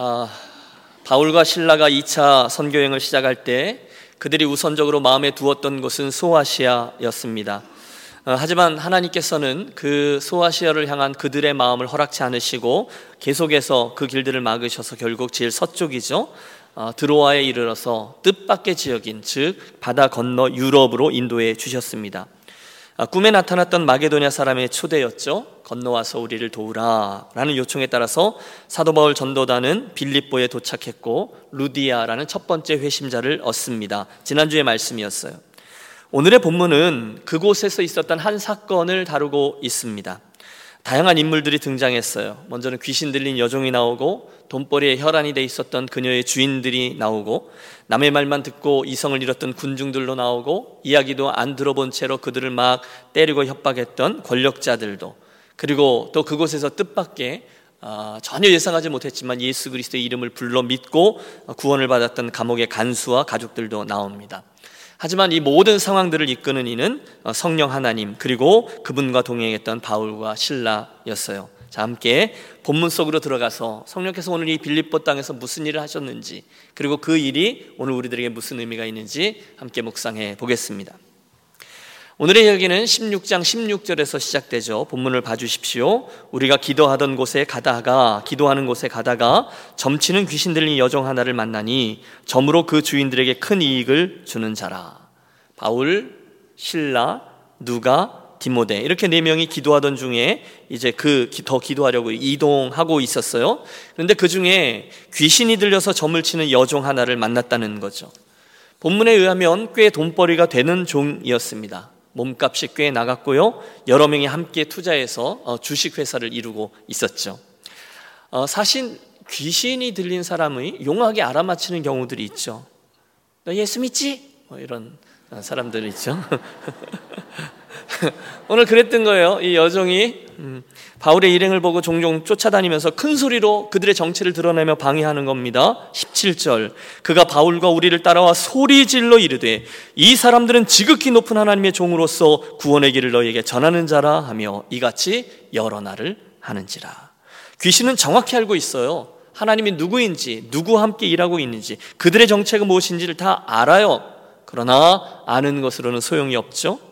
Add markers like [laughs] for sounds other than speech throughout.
아, 바울과 신라가 2차 선교행을 시작할 때 그들이 우선적으로 마음에 두었던 곳은 소아시아였습니다. 어, 하지만 하나님께서는 그 소아시아를 향한 그들의 마음을 허락치 않으시고 계속해서 그 길들을 막으셔서 결국 제일 서쪽이죠. 어, 드로아에 이르러서 뜻밖의 지역인 즉 바다 건너 유럽으로 인도해 주셨습니다. 아, 꿈에 나타났던 마게도냐 사람의 초대였죠. 건너와서 우리를 도우라라는 요청에 따라서 사도 바울 전도단은 빌립보에 도착했고 루디아라는 첫 번째 회심자를 얻습니다. 지난주의 말씀이었어요. 오늘의 본문은 그곳에서 있었던 한 사건을 다루고 있습니다. 다양한 인물들이 등장했어요. 먼저는 귀신 들린 여종이 나오고 돈벌이에 혈안이 돼 있었던 그녀의 주인들이 나오고 남의 말만 듣고 이성을 잃었던 군중들로 나오고 이야기도 안 들어본 채로 그들을 막 때리고 협박했던 권력자들도 그리고 또 그곳에서 뜻밖의 아, 전혀 예상하지 못했지만 예수 그리스도의 이름을 불러 믿고 구원을 받았던 감옥의 간수와 가족들도 나옵니다. 하지만 이 모든 상황들을 이끄는 이는 성령 하나님 그리고 그분과 동행했던 바울과 신라였어요. 자, 함께 본문 속으로 들어가서 성령께서 오늘 이 빌립보 땅에서 무슨 일을 하셨는지 그리고 그 일이 오늘 우리들에게 무슨 의미가 있는지 함께 묵상해 보겠습니다. 오늘의 이야기는 16장 16절에서 시작되죠. 본문을 봐주십시오. 우리가 기도하던 곳에 가다가, 기도하는 곳에 가다가 점치는 귀신 들린 여종 하나를 만나니 점으로 그 주인들에게 큰 이익을 주는 자라. 바울, 신라, 누가, 디모데 이렇게 네 명이 기도하던 중에 이제 그 더 기도하려고 이동하고 있었어요. 그런데 그 중에 귀신이 들려서 점을 치는 여종 하나를 만났다는 거죠. 본문에 의하면 꽤 돈벌이가 되는 종이었습니다. 몸값이 꽤 나갔고요. 여러 명이 함께 투자해서 어, 주식 회사를 이루고 있었죠. 어, 사실 귀신이 들린 사람의 용하게 알아맞히는 경우들이 있죠. 너 예수 믿지? 뭐 이런 사람들 있죠. [laughs] [laughs] 오늘 그랬던 거예요. 이 여종이 음, 바울의 일행을 보고 종종 쫓아다니면서 큰 소리로 그들의 정체를 드러내며 방해하는 겁니다. 17절. 그가 바울과 우리를 따라와 소리 질러 이르되 이 사람들은 지극히 높은 하나님의 종으로서 구원의 길을 너희에게 전하는 자라 하며 이같이 여러 날을 하는지라. 귀신은 정확히 알고 있어요. 하나님이 누구인지, 누구와 함께 일하고 있는지, 그들의 정체가 무엇인지를 다 알아요. 그러나 아는 것으로는 소용이 없죠.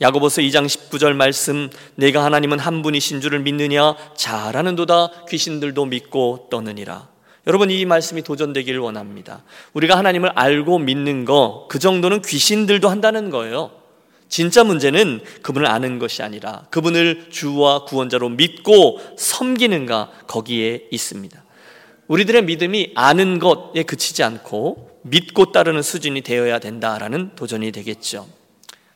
야고보서 2장 19절 말씀 내가 하나님은 한 분이신 줄을 믿느냐 잘하는도다 귀신들도 믿고 떠느니라. 여러분 이 말씀이 도전되기를 원합니다. 우리가 하나님을 알고 믿는 거 그 정도는 귀신들도 한다는 거예요. 진짜 문제는 그분을 아는 것이 아니라 그분을 주와 구원자로 믿고 섬기는가 거기에 있습니다. 우리들의 믿음이 아는 것에 그치지 않고 믿고 따르는 수준이 되어야 된다라는 도전이 되겠죠.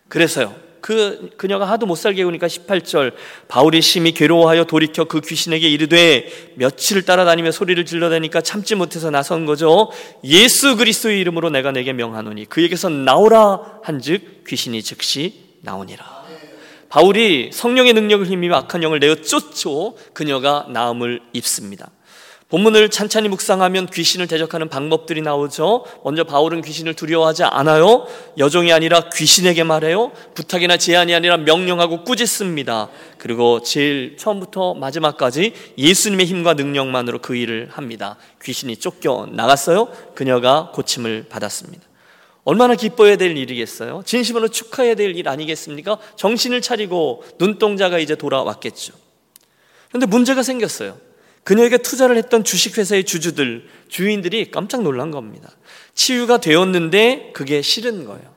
그래서요. 그 그녀가 하도 못 살게 구니까 18절 바울이 심히 괴로워하여 돌이켜 그 귀신에게 이르되 며칠을 따라다니며 소리를 질러대니까 참지 못해서 나선 거죠. 예수 그리스도의 이름으로 내가 내게 명하노니 그에게서 나오라 한즉 귀신이 즉시 나오니라. 바울이 성령의 능력을 힘입어 악한 영을 내어 쫓죠. 그녀가 나음을 입습니다. 본문을 찬찬히 묵상하면 귀신을 대적하는 방법들이 나오죠. 먼저 바울은 귀신을 두려워하지 않아요. 여종이 아니라 귀신에게 말해요. 부탁이나 제안이 아니라 명령하고 꾸짖습니다. 그리고 제일 처음부터 마지막까지 예수님의 힘과 능력만으로 그 일을 합니다. 귀신이 쫓겨 나갔어요. 그녀가 고침을 받았습니다. 얼마나 기뻐해야 될 일이겠어요? 진심으로 축하해야 될 일 아니겠습니까? 정신을 차리고 눈동자가 이제 돌아왔겠죠. 그런데 문제가 생겼어요. 그녀에게 투자를 했던 주식회사의 주주들, 주인들이 깜짝 놀란 겁니다. 치유가 되었는데 그게 싫은 거예요.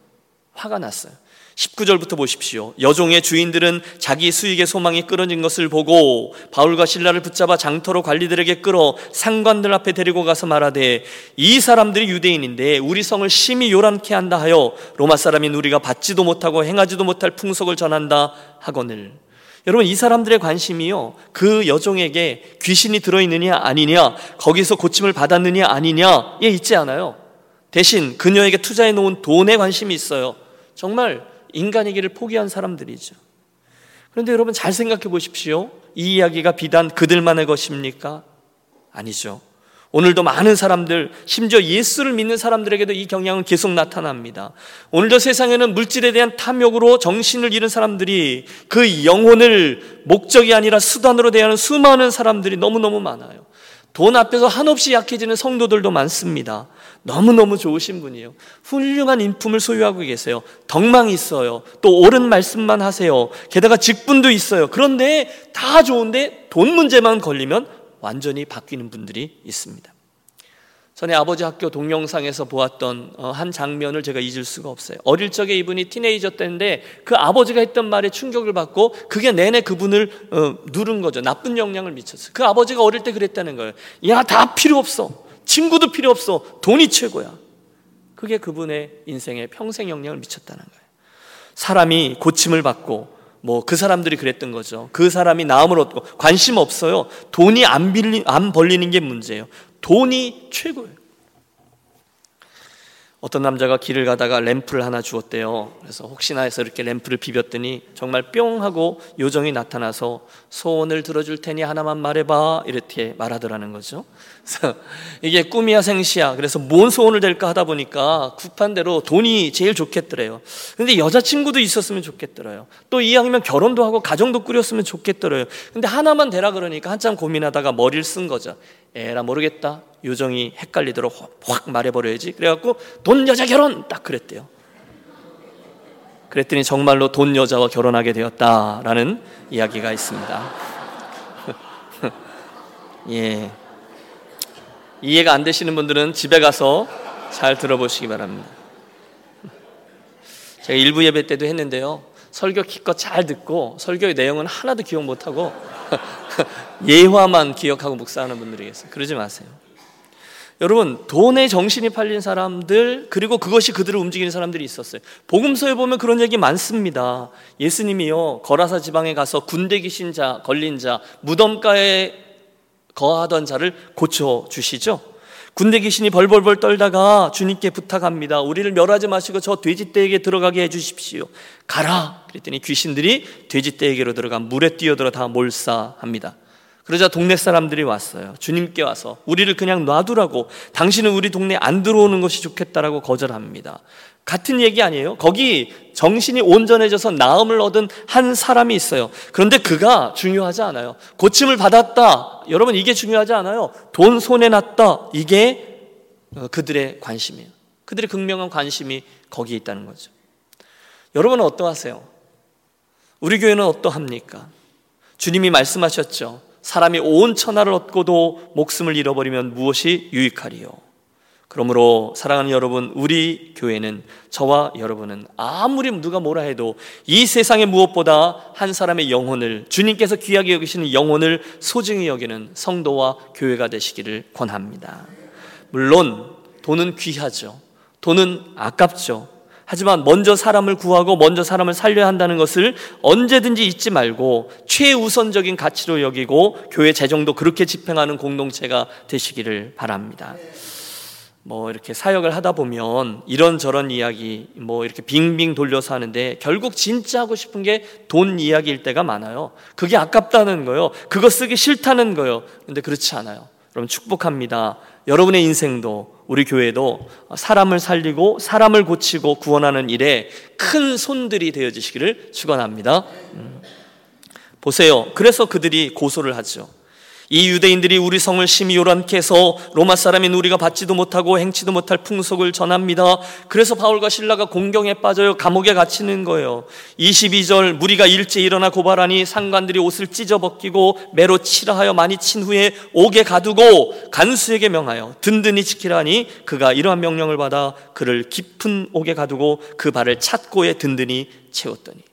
화가 났어요. 19절부터 보십시오. 여종의 주인들은 자기 수익의 소망이 끊어진 것을 보고 바울과 신라를 붙잡아 장터로 관리들에게 끌어 상관들 앞에 데리고 가서 말하되 이 사람들이 유대인인데 우리 성을 심히 요란케 한다 하여 로마 사람인 우리가 받지도 못하고 행하지도 못할 풍속을 전한다 하거늘 여러분 이 사람들의 관심이요. 그 여종에게 귀신이 들어있느냐 아니냐 거기서 고침을 받았느냐 아니냐에 있지 않아요. 대신 그녀에게 투자해 놓은 돈에 관심이 있어요. 정말 인간이기를 포기한 사람들이죠. 그런데 여러분 잘 생각해 보십시오. 이 이야기가 비단 그들만의 것입니까? 아니죠 오늘도 많은 사람들, 심지어 예수를 믿는 사람들에게도 이 경향은 계속 나타납니다. 오늘도 세상에는 물질에 대한 탐욕으로 정신을 잃은 사람들이 그 영혼을 목적이 아니라 수단으로 대하는 수많은 사람들이 너무너무 많아요. 돈 앞에서 한없이 약해지는 성도들도 많습니다. 너무너무 좋으신 분이에요. 훌륭한 인품을 소유하고 계세요. 덕망이 있어요. 또 옳은 말씀만 하세요. 게다가 직분도 있어요. 그런데 다 좋은데 돈 문제만 걸리면 완전히 바뀌는 분들이 있습니다. 전에 아버지 학교 동영상에서 보았던 어, 한 장면을 제가 잊을 수가 없어요. 어릴 적에 이분이 티네이저 때인데 그 아버지가 했던 말에 충격을 받고 그게 내내 그분을 어, 누른 거죠. 나쁜 영향을 미쳤어요. 그 아버지가 어릴 때 그랬다는 거예요. 야, 다 필요 없어. 친구도 필요 없어. 돈이 최고야. 그게 그분의 인생에 평생 영향을 미쳤다는 거예요. 사람이 고침을 받고 뭐 그 사람들이 그랬던 거죠. 그 사람이 나음을 얻고 관심 없어요. 돈이 안, 빌리, 안 벌리는 게 문제예요. 돈이 최고예요. 어떤 남자가 길을 가다가 램프를 하나 주었대요. 그래서 혹시나 해서 이렇게 램프를 비볐더니 정말 뿅 하고 요정이 나타나서 소원을 들어줄 테니 하나만 말해봐 이렇게 말하더라는 거죠. 그래서 이게 꿈이야 생시야. 그래서 뭔 소원을 될까 하다 보니까 kup한 대로 돈이 제일 좋겠더래요. 근데 여자친구도 있었으면 좋겠더래요. 또 이왕이면 결혼도 하고 가정도 꾸렸으면 좋겠더래요. 근데 하나만 되라 그러니까 한참 고민하다가 머리를 쓴 거죠. 에라 모르겠다. 요정이 헷갈리도록 확 말해버려야지. 그래갖고 돈 여자 결혼 딱 그랬대요. 그랬더니 정말로 돈 여자와 결혼하게 되었다라는 이야기가 있습니다. [laughs] 예. 이해가 안 되시는 분들은 집에 가서 잘 들어보시기 바랍니다. [laughs] 제가 일부 예배 때도 했는데요. 설교 기껏 잘 듣고 설교의 내용은 하나도 기억 못하고 [laughs] 예화만 기억하고 묵사하는 분들이 계세요. 그러지 마세요. 여러분 돈에 정신이 팔린 사람들 그리고 그것이 그들을 움직이는 사람들이 있었어요. 복음서에 보면 그런 얘기 많습니다. 예수님이요 거라사 지방에 가서 군대 귀신 자 걸린 자 무덤가에 거하던 자를 고쳐 주시죠. 군대 귀신이 벌벌벌 떨다가 주님께 부탁합니다. 우리를 멸하지 마시고 저 돼지떼에게 들어가게 해 주십시오. 가라. 그랬더니 귀신들이 돼지떼에게로 들어가 물에 뛰어들어 다 몰사합니다. 그러자 동네 사람들이 왔어요. 주님께 와서 우리를 그냥 놔두라고 당신은 우리 동네 안 들어오는 것이 좋겠다라고 거절합니다. 같은 얘기 아니에요? 거기 정신이 온전해져서 나음을 얻은 한 사람이 있어요. 그런데 그가 중요하지 않아요. 고침을 받았다. 여러분 이게 중요하지 않아요. 돈 손에 났다. 이게 어, 그들의 관심이에요. 그들의 극명한 관심이 거기에 있다는 거죠. 여러분은 어떠하세요? 우리 교회는 어떠합니까? 주님이 말씀하셨죠. 사람이 온 천하를 얻고도 목숨을 잃어버리면 무엇이 유익하리요? 그러므로 사랑하는 여러분, 우리 교회는 저와 여러분은 아무리 누가 뭐라 해도 이 세상의 무엇보다 한 사람의 영혼을 주님께서 귀하게 여기시는 영혼을 소중히 여기는 성도와 교회가 되시기를 권합니다. 물론 돈은 귀하죠. 돈은 아깝죠. 하지만 먼저 사람을 구하고 먼저 사람을 살려야 한다는 것을 언제든지 잊지 말고 최우선적인 가치로 여기고 교회 재정도 그렇게 집행하는 공동체가 되시기를 바랍니다. 뭐 이렇게 사역을 하다 보면 이런저런 이야기 뭐 이렇게 빙빙 돌려서 하는데 결국 진짜 하고 싶은 게 돈 이야기일 때가 많아요. 그게 아깝다는 거요. 그거 쓰기 싫다는 거요. 근데 그렇지 않아요. 여러분 축복합니다. 여러분의 인생도 우리 교회도 사람을 살리고 사람을 고치고 구원하는 일에 큰 손들이 되어지시기를 축원합니다. 음. 보세요. 그래서 그들이 고소를 하죠. 이 유대인들이 우리 성을 심히 요란케 해서 로마 사람인 우리가 받지도 못하고 행치도 못할 풍속을 전합니다. 그래서 바울과 신라가 공경에 빠져요. 감옥에 갇히는 거예요. 22절 무리가 일제 일어나 고발하니 상관들이 옷을 찢어 벗기고 매로 치라하여 많이 친 후에 옥에 가두고 간수에게 명하여 든든히 지키라니 그가 이러한 명령을 받아 그를 깊은 옥에 가두고 그 발을 찾고에 든든히 채웠더니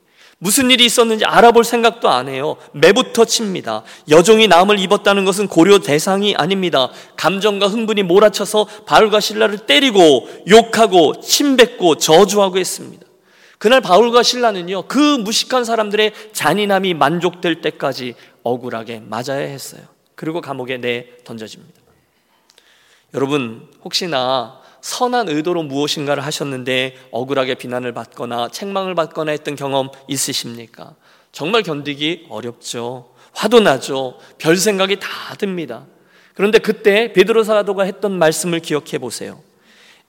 무슨 일이 있었는지 알아볼 생각도 안 해요. 매부터 칩니다. 여종이 남을 입었다는 것은 고려 대상이 아닙니다. 감정과 흥분이 몰아쳐서 바울과 신라를 때리고 욕하고 침뱉고 저주하고 했습니다. 그날 바울과 신라는요, 그 무식한 사람들의 잔인함이 만족될 때까지 억울하게 맞아야 했어요. 그리고 감옥에 내 던져집니다. 여러분, 혹시나 선한 의도로 무엇인가를 하셨는데 억울하게 비난을 받거나 책망을 받거나 했던 경험 있으십니까? 정말 견디기 어렵죠. 화도 나죠. 별 생각이 다 듭니다. 그런데 그때 베드로 사도가 했던 말씀을 기억해 보세요.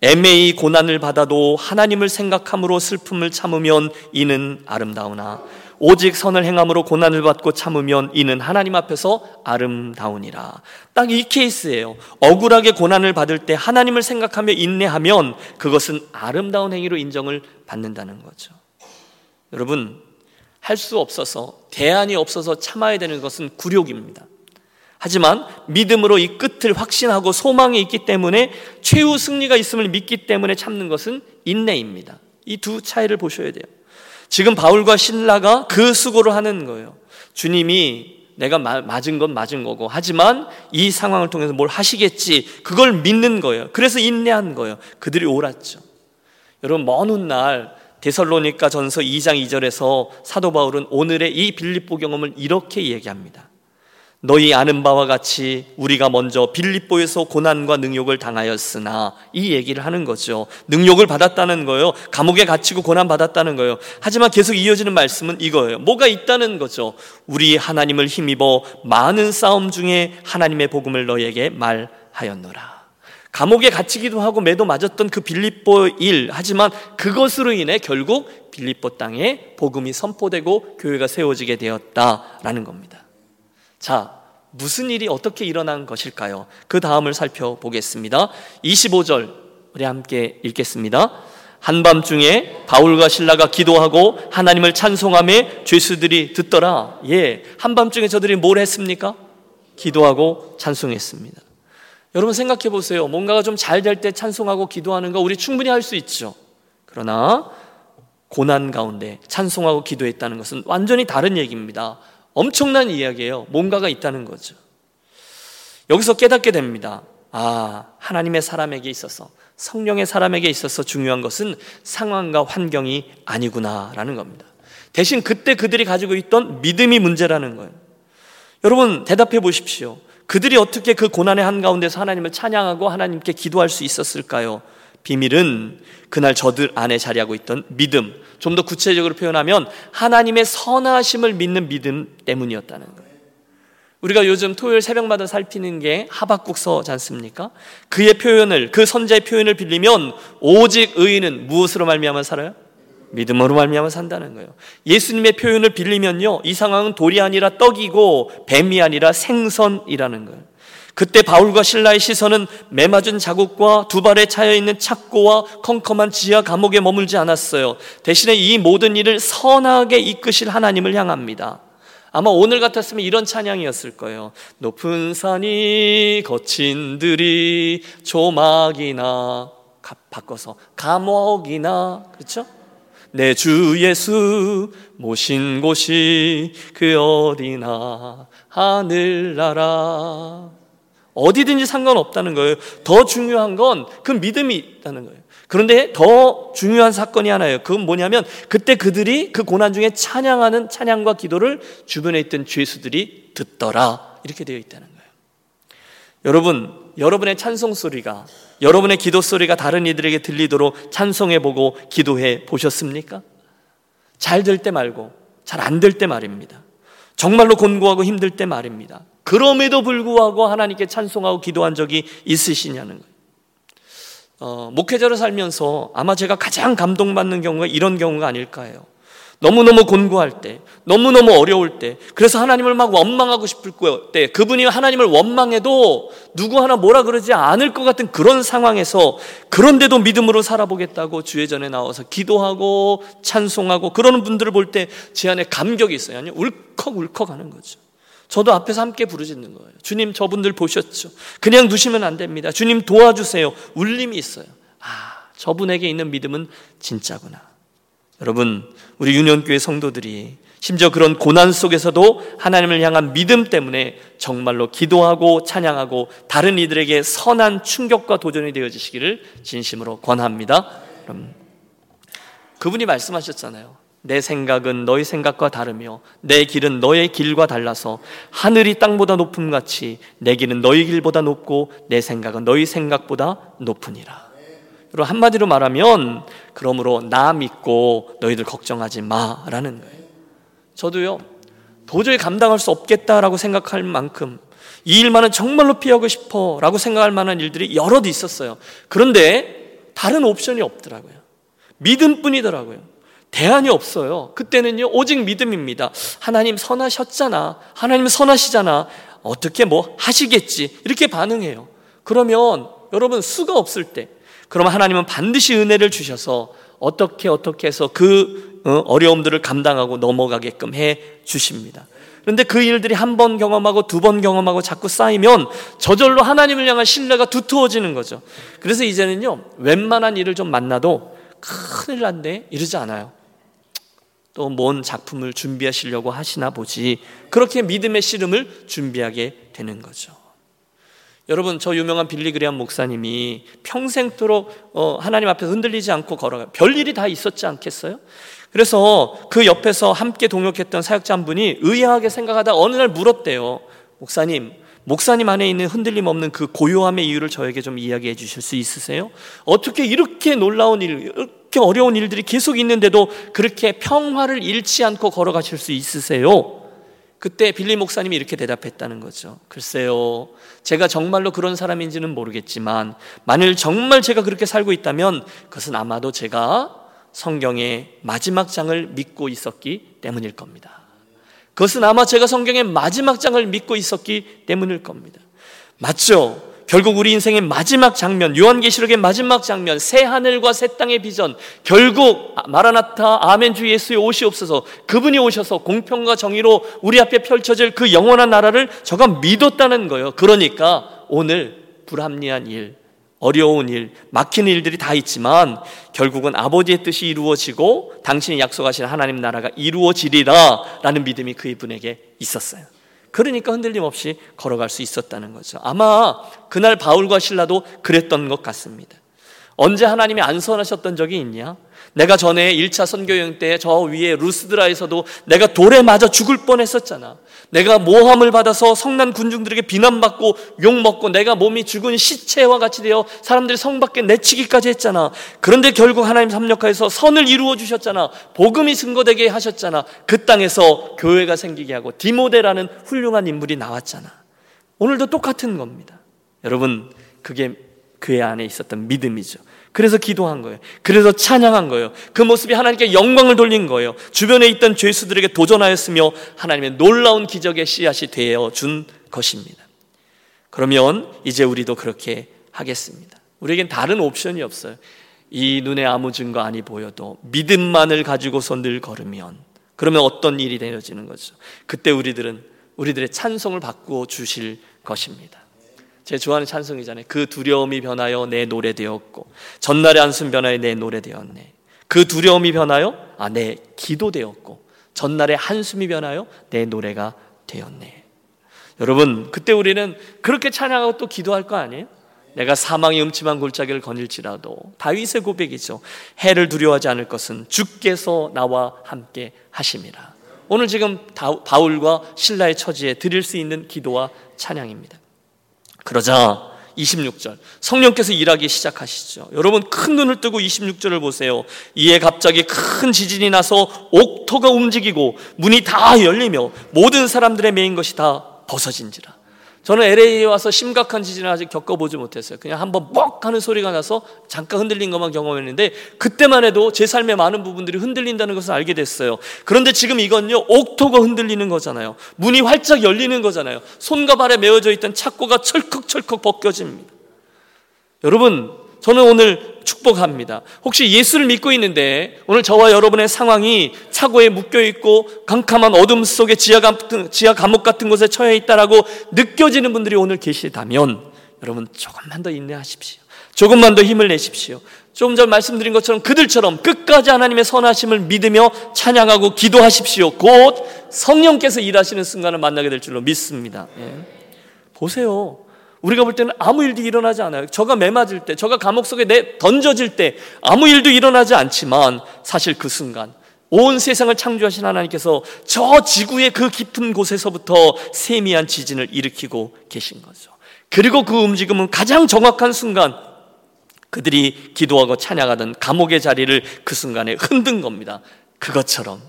애매히 고난을 받아도 하나님을 생각함으로 슬픔을 참으면 이는 아름다우나 오직 선을 행함으로 고난을 받고 참으면 이는 하나님 앞에서 아름다우니라. 딱 이 케이스예요. 억울하게 고난을 받을 때 하나님을 생각하며 인내하면 그것은 아름다운 행위로 인정을 받는다는 거죠. 여러분, 할 수 없어서 대안이 없어서 참아야 되는 것은 굴욕입니다. 하지만 믿음으로 이 끝을 확신하고 소망이 있기 때문에 최후 승리가 있음을 믿기 때문에 참는 것은 인내입니다. 이 두 차이를 보셔야 돼요. 지금 바울과 신라가 그 수고를 하는 거예요. 주님이 내가 맞은 건 맞은 거고 하지만 이 상황을 통해서 뭘 하시겠지 그걸 믿는 거예요. 그래서 인내한 거예요. 그들이 옳았죠. 여러분 먼 훗날 데살로니가 전서 2장 2절에서 사도 바울은 오늘의 이 빌립보 경험을 이렇게 얘기합니다. 너희 아는 바와 같이 우리가 먼저 빌립보에서 고난과 능욕을 당하였으나 이 얘기를 하는 거죠. 능욕을 받았다는 거예요. 감옥에 갇히고 고난 받았다는 거예요. 하지만 계속 이어지는 말씀은 이거예요. 뭐가 있다는 거죠. 우리 하나님을 힘입어 많은 싸움 중에 하나님의 복음을 너에게 말하였노라. 감옥에 갇히기도 하고 매도 맞았던 그 빌립보 일 하지만 그것으로 인해 결국 빌립보 땅에 복음이 선포되고 교회가 세워지게 되었다라는 겁니다. 자, 무슨 일이 어떻게 일어난 것일까요? 그 다음을 살펴보겠습니다. 25절 우리 함께 읽겠습니다. 한밤중에 바울과 신라가 기도하고 하나님을 찬송함에 죄수들이 듣더라. 예, 한밤중에 저들이 뭘 했습니까? 기도하고 찬송했습니다. 여러분 생각해 보세요. 뭔가가 좀 잘 될 때 찬송하고 기도하는 거 우리 충분히 할 수 있죠. 그러나 고난 가운데 찬송하고 기도했다는 것은 완전히 다른 얘기입니다. 엄청난 이야기예요. 뭔가가 있다는 거죠. 여기서 깨닫게 됩니다. 아, 하나님의 사람에게 있어서, 성령의 사람에게 있어서 중요한 것은 상황과 환경이 아니구나라는 겁니다. 대신 그때 그들이 가지고 있던 믿음이 문제라는 거예요. 여러분, 대답해 보십시오. 그들이 어떻게 그 고난의 한가운데서 하나님을 찬양하고 하나님께 기도할 수 있었을까요? 비밀은 그날 저들 안에 자리하고 있던 믿음, 좀 더 구체적으로 표현하면 하나님의 선하심을 믿는 믿음 때문이었다는 거예요. 우리가 요즘 토요일 새벽마다 살피는 게 하박국서지 않습니까? 그의 표현을 그 선자의 표현을 빌리면 오직 의인은 무엇으로 말미암아 살아요? 믿음으로 말미암아 산다는 거예요. 예수님의 표현을 빌리면요. 이 상황은 돌이 아니라 떡이고 뱀이 아니라 생선이라는 거예요. 그때 바울과 신라의 시선은 매맞은 자국과 두 발에 차여 있는 착고와 컴컴한 지하 감옥에 머물지 않았어요. 대신에 이 모든 일을 선하게 이끄실 하나님을 향합니다. 아마 오늘 같았으면 이런 찬양이었을 거예요. 높은 산이 거친 들이 조막이나 바꿔서 감옥이나 그렇죠? 내 주 예수 모신 곳이 그 어디나 하늘나라 어디든지 상관없다는 거예요. 더 중요한 건 그 믿음이 있다는 거예요. 그런데 더 중요한 사건이 하나예요. 그건 뭐냐면 그때 그들이 그 고난 중에 찬양하는 찬양과 기도를 주변에 있던 죄수들이 듣더라. 이렇게 되어 있다는 거예요. 여러분, 여러분의 찬송 소리가 여러분의 기도 소리가 다른 이들에게 들리도록 찬송해 보고 기도해 보셨습니까? 잘 될 때 말고 잘 안 될 때 말입니다. 정말로 곤고하고 힘들 때 말입니다. 그럼에도 불구하고 하나님께 찬송하고 기도한 적이 있으시냐는 거예요. 어, 목회자로 살면서 아마 제가 가장 감동받는 경우가 이런 경우가 아닐까 해요. 너무너무 곤고할 때, 너무너무 어려울 때, 그래서 하나님을 막 원망하고 싶을 때, 그분이 하나님을 원망해도 누구 하나 뭐라 그러지 않을 것 같은 그런 상황에서 그런데도 믿음으로 살아보겠다고 주의 전에 나와서 기도하고 찬송하고 그러는 분들을 볼 때 제 안에 감격이 있어요. 아니, 울컥울컥 하는 거죠. 저도 앞에서 함께 부르짖는 거예요. 주님 저분들 보셨죠? 그냥 두시면 안 됩니다. 주님 도와주세요. 울림이 있어요. 아, 저분에게 있는 믿음은 진짜구나. 여러분, 우리 유년교회 성도들이 심지어 그런 고난 속에서도 하나님을 향한 믿음 때문에 정말로 기도하고 찬양하고 다른 이들에게 선한 충격과 도전이 되어지시기를 진심으로 권합니다. 그럼 그분이 말씀하셨잖아요. 내 생각은 너희 생각과 다르며 내 길은 너의 길과 달라서 하늘이 땅보다 높음 같이 내 길은 너희 길보다 높고 내 생각은 너희 생각보다 높으니라. 여러분 한마디로 말하면 그러므로 나 믿고 너희들 걱정하지 마라는 거예요. 저도요 도저히 감당할 수 없겠다라고 생각할 만큼 이 일만은 정말로 피하고 싶어라고 생각할 만한 일들이 여럿 있었어요. 그런데 다른 옵션이 없더라고요. 믿음뿐이더라고요. 대안이 없어요. 그때는요, 오직 믿음입니다. 하나님 선하셨잖아. 하나님 선하시잖아. 어떻게 뭐 하시겠지. 이렇게 반응해요. 그러면 여러분 수가 없을 때, 그럼 하나님은 반드시 은혜를 주셔서 어떻게 어떻게 해서 그 어, 어려움들을 감당하고 넘어가게끔 해 주십니다. 그런데 그 일들이 한 번 경험하고 두 번 경험하고 자꾸 쌓이면 저절로 하나님을 향한 신뢰가 두터워지는 거죠. 그래서 이제는요, 웬만한 일을 좀 만나도 큰일 났네 이러지 않아요. 또 뭔 작품을 준비하시려고 하시나 보지. 그렇게 믿음의 씨름을 준비하게 되는 거죠. 여러분 저 유명한 빌리 그리암 목사님이 평생토록 어, 하나님 앞에 흔들리지 않고 걸어가 별 일이 다 있었지 않겠어요? 그래서 그 옆에서 함께 동역했던 사역자 한 분이 의아하게 생각하다 어느 날 물었대요. 목사님, 목사님 안에 있는 흔들림 없는 그 고요함의 이유를 저에게 좀 이야기해 주실 수 있으세요? 어떻게 이렇게 놀라운 일, 이렇게 어려운 일들이 계속 있는데도 그렇게 평화를 잃지 않고 걸어가실 수 있으세요? 그때 빌리 목사님이 이렇게 대답했다는 거죠. 글쎄요. 제가 정말로 그런 사람인지는 모르겠지만 만일 정말 제가 그렇게 살고 있다면 그것은 아마도 제가 성경의 마지막 장을 믿고 있었기 때문일 겁니다. 그것은 아마 제가 성경의 마지막 장을 믿고 있었기 때문일 겁니다. 맞죠? 결국 우리 인생의 마지막 장면, 요한계시록의 마지막 장면, 새 하늘과 새 땅의 비전, 결국 마라나타 아멘 주 예수의 오시옵소서 그분이 오셔서 공평과 정의로 우리 앞에 펼쳐질 그 영원한 나라를 저가 믿었다는 거예요. 그러니까 오늘 불합리한 일, 어려운 일, 막히는 일들이 다 있지만 결국은 아버지의 뜻이 이루어지고 당신이 약속하신 하나님 나라가 이루어지리라 라는 믿음이 그분에게 있었어요. 그러니까 흔들림 없이 걸어갈 수 있었다는 거죠. 아마 그날 바울과 신라도 그랬던 것 같습니다. 언제 하나님이 안선하셨던 적이 있냐? 내가 전에 1차 선교여행 때 저 위에 루스드라에서도 내가 돌에 맞아 죽을 뻔했었잖아. 내가 모함을 받아서 성난 군중들에게 비난받고 욕먹고 내가 몸이 죽은 시체와 같이 되어 사람들이 성 밖에 내치기까지 했잖아. 그런데 결국 하나님 삼력하에서 선을 이루어 주셨잖아. 복음이 증거되게 하셨잖아. 그 땅에서 교회가 생기게 하고 디모데라는 훌륭한 인물이 나왔잖아. 오늘도 똑같은 겁니다. 여러분, 그게 그의 안에 있었던 믿음이죠. 그래서 기도한 거예요. 그래서 찬양한 거예요. 그 모습이 하나님께 영광을 돌린 거예요. 주변에 있던 죄수들에게 도전하였으며 하나님의 놀라운 기적의 씨앗이 되어 준 것입니다. 그러면 이제 우리도 그렇게 하겠습니다. 우리에겐 다른 옵션이 없어요. 이 눈에 아무 증거 아니 보여도 믿음만을 가지고서 늘 걸으면 그러면 어떤 일이 되어지는 거죠. 그때 우리들은 우리들의 찬송을 바꾸어 주실 것입니다. 제 좋아하는 찬송이잖아요. 그 두려움이 변하여 내 노래 되었고 전날의 한숨 변하여 내 노래 되었네. 그 두려움이 변하여 아 내 기도 되었고 전날의 한숨이 변하여 내 노래가 되었네. 여러분 그때 우리는 그렇게 찬양하고 또 기도할 거 아니에요? 내가 사망의 음침한 골짜기를 거닐지라도 다윗의 고백이죠. 해를 두려워하지 않을 것은 주께서 나와 함께 하심이라. 오늘 지금 바울과 신라의 처지에 드릴 수 있는 기도와 찬양입니다. 그러자 26절 성령께서 일하기 시작하시죠. 여러분 큰 눈을 뜨고 26절을 보세요. 이에 갑자기 큰 지진이 나서 옥토가 움직이고 문이 다 열리며 모든 사람들의 메인 것이 다 벗어진지라. 저는 LA에 와서 심각한 지진을 아직 겪어보지 못했어요. 그냥 한번 뻑 하는 소리가 나서 잠깐 흔들린 것만 경험했는데 그때만 해도 제 삶의 많은 부분들이 흔들린다는 것을 알게 됐어요. 그런데 지금 이건요, 옥토가 흔들리는 거잖아요. 문이 활짝 열리는 거잖아요. 손과 발에 메어져 있던 착고가 철컥철컥 벗겨집니다. 여러분, 저는 오늘 축복합니다. 혹시 예수를 믿고 있는데 오늘 저와 여러분의 상황이 차고에 묶여 있고 캄캄한 어둠 속에 지하, 같은, 지하 감옥 같은 곳에 처해 있다라고 느껴지는 분들이 오늘 계시다면 여러분 조금만 더 인내하십시오. 조금만 더 힘을 내십시오. 조금 전 말씀드린 것처럼 그들처럼 끝까지 하나님의 선하심을 믿으며 찬양하고 기도하십시오. 곧 성령께서 일하시는 순간을 만나게 될 줄로 믿습니다. 예. 보세요. 우리가 볼 때는 아무 일도 일어나지 않아요. 저가 매 맞을 때, 저가 감옥 속에 내 던져질 때 아무 일도 일어나지 않지만 사실 그 순간 온 세상을 창조하신 하나님께서 저 지구의 그 깊은 곳에서부터 세미한 지진을 일으키고 계신 거죠. 그리고 그 움직임은 가장 정확한 순간 그들이 기도하고 찬양하던 감옥의 자리를 그 순간에 흔든 겁니다. 그것처럼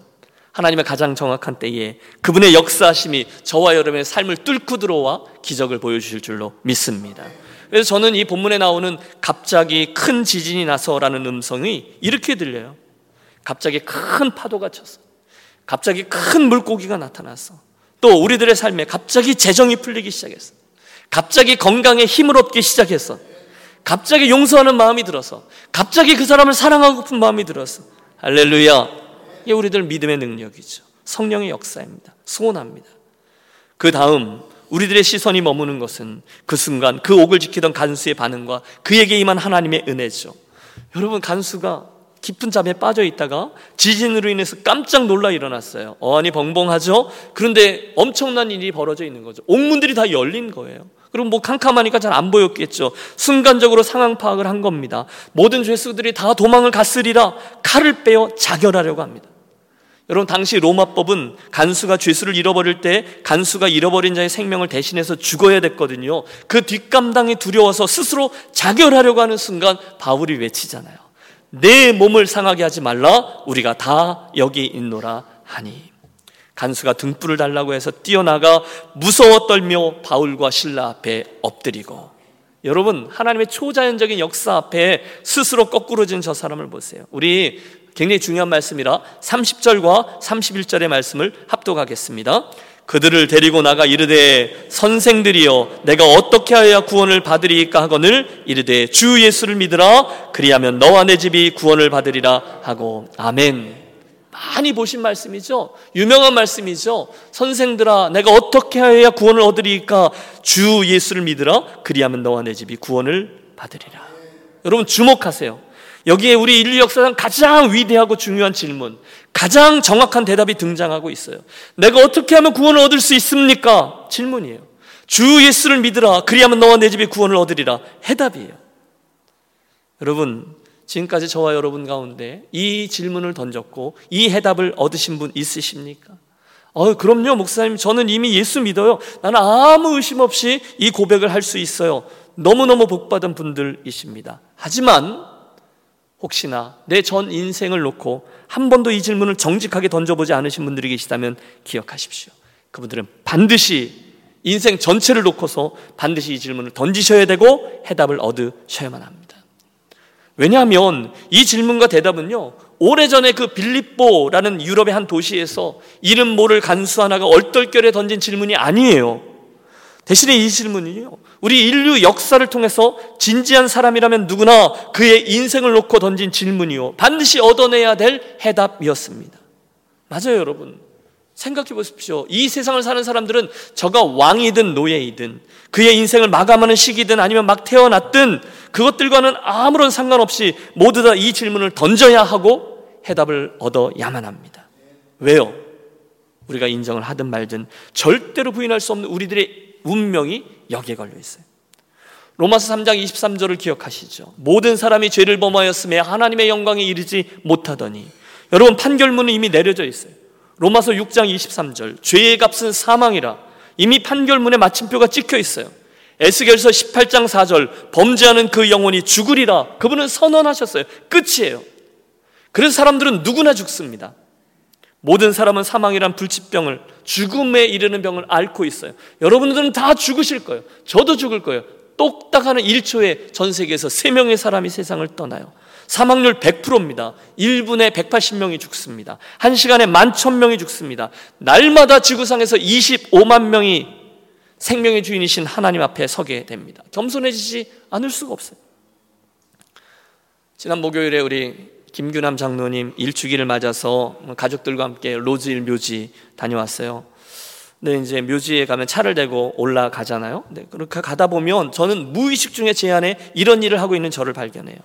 하나님의 가장 정확한 때에 그분의 역사심이 저와 여러분의 삶을 뚫고 들어와 기적을 보여주실 줄로 믿습니다. 그래서 저는 이 본문에 나오는 갑자기 큰 지진이 나서라는 음성이 이렇게 들려요. 갑자기 큰 파도가 쳤어. 갑자기 큰 물고기가 나타났어. 또 우리들의 삶에 갑자기 재정이 풀리기 시작했어. 갑자기 건강에 힘을 얻기 시작했어. 갑자기 용서하는 마음이 들어서 갑자기 그 사람을 사랑하고픈 마음이 들어서 할렐루야. 이게 우리들 믿음의 능력이죠. 성령의 역사입니다. 소원합니다. 그 다음 우리들의 시선이 머무는 것은 그 순간 그 옥을 지키던 간수의 반응과 그에게 임한 하나님의 은혜죠. 여러분 간수가 깊은 잠에 빠져 있다가 지진으로 인해서 깜짝 놀라 일어났어요. 어안이 벙벙하죠? 그런데 엄청난 일이 벌어져 있는 거죠. 옥문들이 다 열린 거예요. 그럼 뭐 캄캄하니까 잘 안 보였겠죠. 순간적으로 상황 파악을 한 겁니다. 모든 죄수들이 다 도망을 갔으리라 칼을 빼어 자결하려고 합니다. 여러분 당시 로마법은 간수가 죄수를 잃어버릴 때 간수가 잃어버린 자의 생명을 대신해서 죽어야 됐거든요. 그 뒷감당이 두려워서 스스로 자결하려고 하는 순간 바울이 외치잖아요. 내 몸을 상하게 하지 말라 우리가 다 여기 있노라 하니 간수가 등불을 달라고 해서 뛰어나가 무서워 떨며 바울과 신라 앞에 엎드리고 여러분 하나님의 초자연적인 역사 앞에 스스로 거꾸로진 저 사람을 보세요. 우리 굉장히 중요한 말씀이라 30절과 31절의 말씀을 합독하겠습니다. 그들을 데리고 나가 이르되 선생들이여 내가 어떻게 하여야 구원을 받으리까 하거늘 이르되 주 예수를 믿으라 그리하면 너와 내 집이 구원을 받으리라 하고 아멘. 많이 보신 말씀이죠. 유명한 말씀이죠. 선생들아, 내가 어떻게 해야 구원을 얻으리까? 주 예수를 믿으라. 그리하면 너와 내 집이 구원을 받으리라. 여러분 주목하세요. 여기에 우리 인류 역사상 가장 위대하고 중요한 질문, 가장 정확한 대답이 등장하고 있어요. 내가 어떻게 하면 구원을 얻을 수 있습니까? 질문이에요. 주 예수를 믿으라. 그리하면 너와 내 집이 구원을 얻으리라. 해답이에요. 여러분, 지금까지 저와 여러분 가운데 이 질문을 던졌고 이 해답을 얻으신 분 있으십니까? 어, 그럼요, 목사님. 저는 이미 예수 믿어요. 나는 아무 의심 없이 이 고백을 할 수 있어요. 너무너무 복받은 분들이십니다. 하지만 혹시나 내 전 인생을 놓고 한 번도 이 질문을 정직하게 던져보지 않으신 분들이 계시다면 기억하십시오. 그분들은 반드시 인생 전체를 놓고서 반드시 이 질문을 던지셔야 되고 해답을 얻으셔야만 합니다. 왜냐하면 이 질문과 대답은요, 오래전에 그 빌립보라는 유럽의 한 도시에서 이름 모를 간수 하나가 얼떨결에 던진 질문이 아니에요. 대신에 이 질문은요, 우리 인류 역사를 통해서 진지한 사람이라면 누구나 그의 인생을 놓고 던진 질문이요. 반드시 얻어내야 될 해답이었습니다. 맞아요, 여러분. 생각해 보십시오. 이 세상을 사는 사람들은 저가 왕이든 노예이든 그의 인생을 마감하는 시기든 아니면 막 태어났든 그것들과는 아무런 상관없이 모두 다 이 질문을 던져야 하고 해답을 얻어야만 합니다. 왜요? 우리가 인정을 하든 말든 절대로 부인할 수 없는 우리들의 운명이 여기에 걸려 있어요. 로마서 3장 23절을 기억하시죠. 모든 사람이 죄를 범하였음에 하나님의 영광에 이르지 못하더니 여러분 판결문은 이미 내려져 있어요. 로마서 6장 23절 죄의 값은 사망이라 이미 판결문에 마침표가 찍혀 있어요. 에스겔서 18장 4절 범죄하는 그 영혼이 죽으리라 그분은 선언하셨어요. 끝이에요. 그래서 사람들은 누구나 죽습니다. 모든 사람은 사망이란 불치병을 죽음에 이르는 병을 앓고 있어요. 여러분들은 다 죽으실 거예요. 저도 죽을 거예요. 똑딱하는 1초에 전 세계에서 3명의 사람이 세상을 떠나요. 사망률 100%입니다. 1분에 180명이 죽습니다. 1시간에 11,000명이 죽습니다. 날마다 지구상에서 25만 명이 생명의 주인이신 하나님 앞에 서게 됩니다. 겸손해지지 않을 수가 없어요. 지난 목요일에 우리 김규남 장로님 일주기를 맞아서 가족들과 함께 로즈일 묘지 다녀왔어요. 네, 이제 묘지에 가면 차를 대고 올라가잖아요. 네, 그렇게 가다 보면 저는 무의식 중에 제 안에 이런 일을 하고 있는 저를 발견해요.